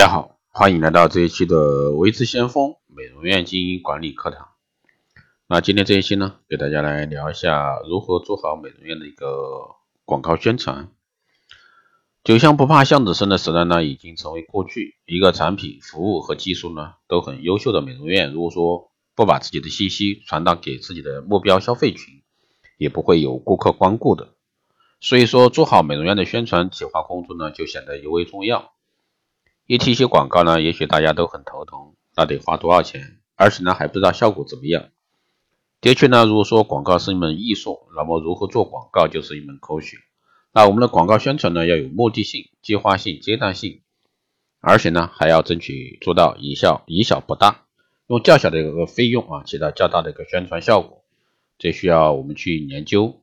大家好，欢迎来到这一期的维持先锋美容院经营管理课堂。那今天这一期呢，给大家来聊一下如何做好美容院的一个广告宣传。酒香不怕巷子深的时代呢，已经成为过去。一个产品、服务和技术呢都很优秀的美容院，如果说不把自己的信息传达给自己的目标消费群，也不会有顾客光顾的。所以说，做好美容院的宣传企划工作呢，就显得尤为重要。一提起广告呢，也许大家都很头疼，那得花多少钱？而且呢，还不知道效果怎么样。的确呢，如果说广告是一门艺术，那么如何做广告就是一门科学。那我们的广告宣传呢，要有目的性、计划性、阶段性，而且呢，还要争取做到以小以小博大，用较小的一个费用啊，起到较大的一个宣传效果。这需要我们去研究。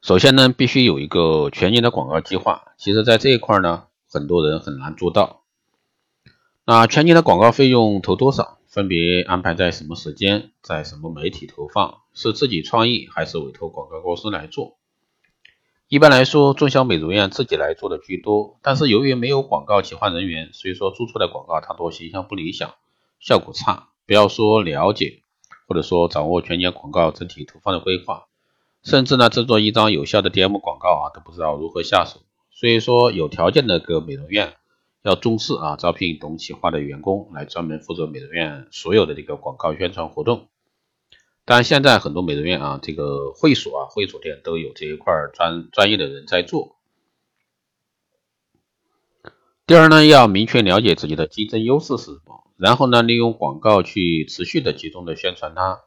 首先呢，必须有一个全年的广告计划。其实，在这一块呢，很多人很难做到。那全年的广告费用投多少？分别安排在什么时间，在什么媒体投放？是自己创意还是委托广告公司来做？一般来说，中小美容院自己来做的居多，但是由于没有广告企划人员，所以说做出的广告大多形象不理想，效果差。不要说了解，或者说掌握全年广告整体投放的规划，甚至呢制作一张有效的 DM 广告啊，都不知道如何下手。所以说，有条件的个美容院要重视啊，招聘懂企划的员工来专门负责美容院所有的这个广告宣传活动。当然，现在很多美容院啊，这个会所啊、会所店都有这一块专专业的人在做。第二呢，要明确了解自己的竞争优势是什么，然后呢，利用广告去持续的集中的宣传它。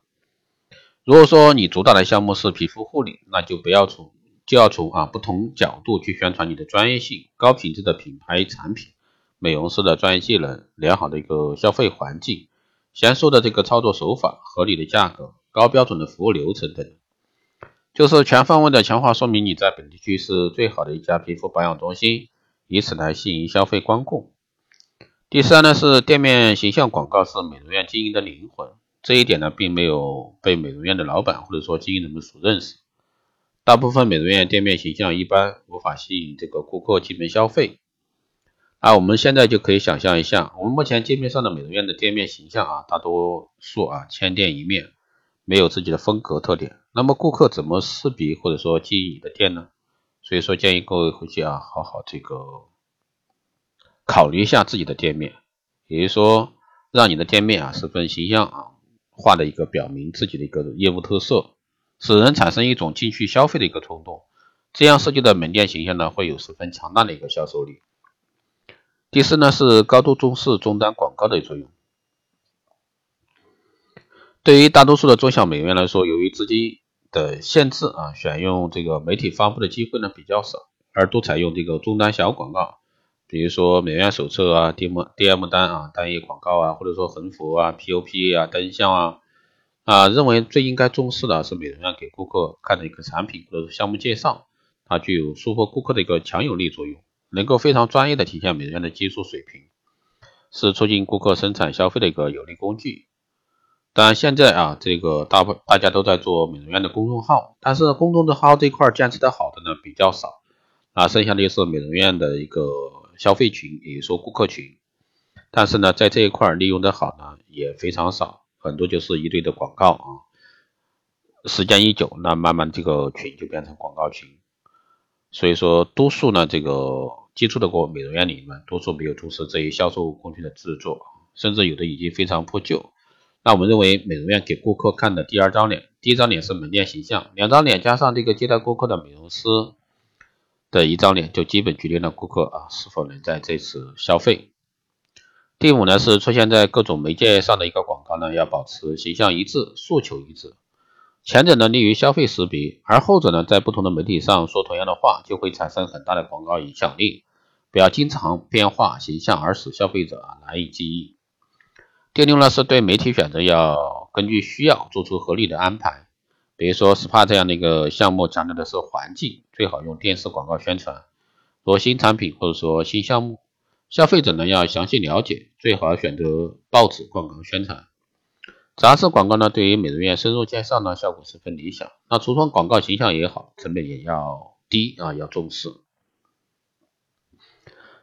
如果说你主打的项目是皮肤护理，那就不要从就要从啊不同角度去宣传你的专业性、高品质的品牌产品、美容师的专业技能、良好的一个消费环境、娴熟的这个操作手法、合理的价格。高标准的服务流程等，就是全方位的强化说明你在本地区是最好的一家皮肤保养中心，以此来吸引消费光顾。第三呢是店面形象广告是美容院经营的灵魂，这一点呢并没有被美容院的老板或者说经营人们所认识。大部分美容院店面形象一般，无法吸引这个顾客进门消费。啊，我们现在就可以想象一下，我们目前街面上的美容院的店面形象啊，大多数啊千店一面。没有自己的风格特点，那么顾客怎么识别或者说记忆你的店呢？所以说建议各位回去啊，好好这个考虑一下自己的店面，也就是说让你的店面啊十分形象啊化的一个表明自己的一个业务特色，使人产生一种进去消费的一个冲动。这样设计的门店形象呢，会有十分强大的一个销售力。第四呢是高度重视终端广告的作用。对于大多数的中小美院来说，由于资金的限制啊，选用这个媒体发布的机会呢比较少，而多采用这个终端小广告，比如说美院手册啊、DM DM 单啊、单页广告啊，或者说横幅啊、POP 啊、灯箱啊啊，认为最应该重视的是美容院给顾客看的一个产品或者项目介绍，它具有说服顾客的一个强有力作用，能够非常专业的体现美容院的技术水平，是促进顾客生产消费的一个有力工具。当然，现在啊，这个大部大家都在做美容院的公众号，但是公众号这块坚持的好的呢比较少，啊，剩下的就是美容院的一个消费群，也说顾客群，但是呢，在这一块利用的好呢也非常少，很多就是一堆的广告啊，时间一久，那慢慢这个群就变成广告群，所以说多数呢这个接触的过美容院里面，多数没有重视这一销售工具的制作，甚至有的已经非常破旧。那我们认为，美容院给顾客看的第二张脸，第一张脸是门店形象，两张脸加上这个接待顾客的美容师的一张脸，就基本决定了顾客啊是否能在这次消费。第五呢是出现在各种媒介上的一个广告呢，要保持形象一致、诉求一致。前者呢利于消费识别，而后者呢在不同的媒体上说同样的话，就会产生很大的广告影响力。不要经常变化形象，而使消费者难以记忆。第六呢，是对媒体选择要根据需要做出合理的安排。比如说 SPA 这样的一个项目，强调的是环境，最好用电视广告宣传。若新产品或者说新项目，消费者呢要详细了解，最好选择报纸广告宣传。杂志广告呢，对于美容院深入介绍呢，效果十分理想。那橱窗广告形象也好，成本也要低啊，要重视。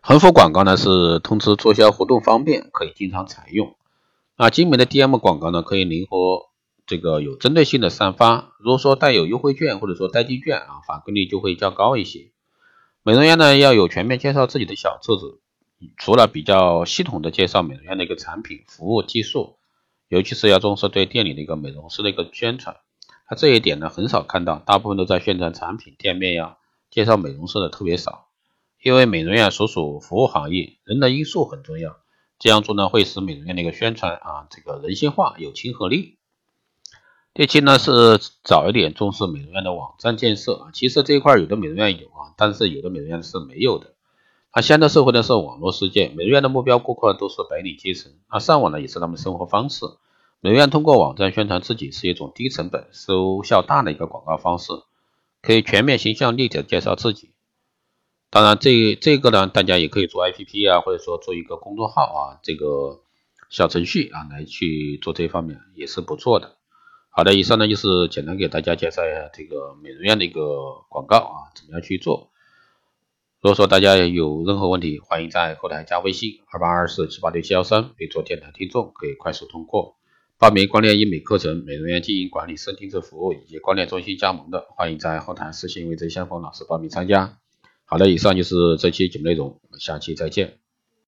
横幅广告呢是通知促销活动方便，可以经常采用。那精美的 DM 广告呢，可以灵活这个有针对性的散发。如果说带有优惠券或者说代金券啊，返馈率就会较高一些。美容院呢要有全面介绍自己的小册子，除了比较系统的介绍美容院的一个产品、服务、技术，尤其是要重视对店里的一个美容师的一个宣传。那这一点呢很少看到，大部分都在宣传产品、店面呀，介绍美容师的特别少。因为美容院所属服务行业，人的因素很重要。这样做呢，会使美容院的一个宣传啊，这个人性化、有亲和力。第七呢是早一点重视美容院的网站建设啊。其实这一块有的美容院有啊，但是有的美容院是没有的。那现在社会呢是网络世界，美容院的目标顾客都是白领阶层，那上网呢也是他们生活方式。美容院通过网站宣传自己是一种低成本、收效大的一个广告方式，可以全面、形象、立体的介绍自己。当然，这这个呢，大家也可以做 APP 啊，或者说做一个公众号啊，这个小程序啊，来去做这方面也是不错的。好的，以上呢就是简单给大家介绍一下这个美容院的一个广告啊，怎么样去做。如果说大家有任何问题，欢迎在后台加微信二八二四七八六七幺三，备注电台听众，可以快速通过。报名光电医美课程、美容院经营管理、深定制服务以及光电中心加盟的，欢迎在后台私信为曾先锋老师报名参加。好的，以上就是这期节目内容，我们下期再见。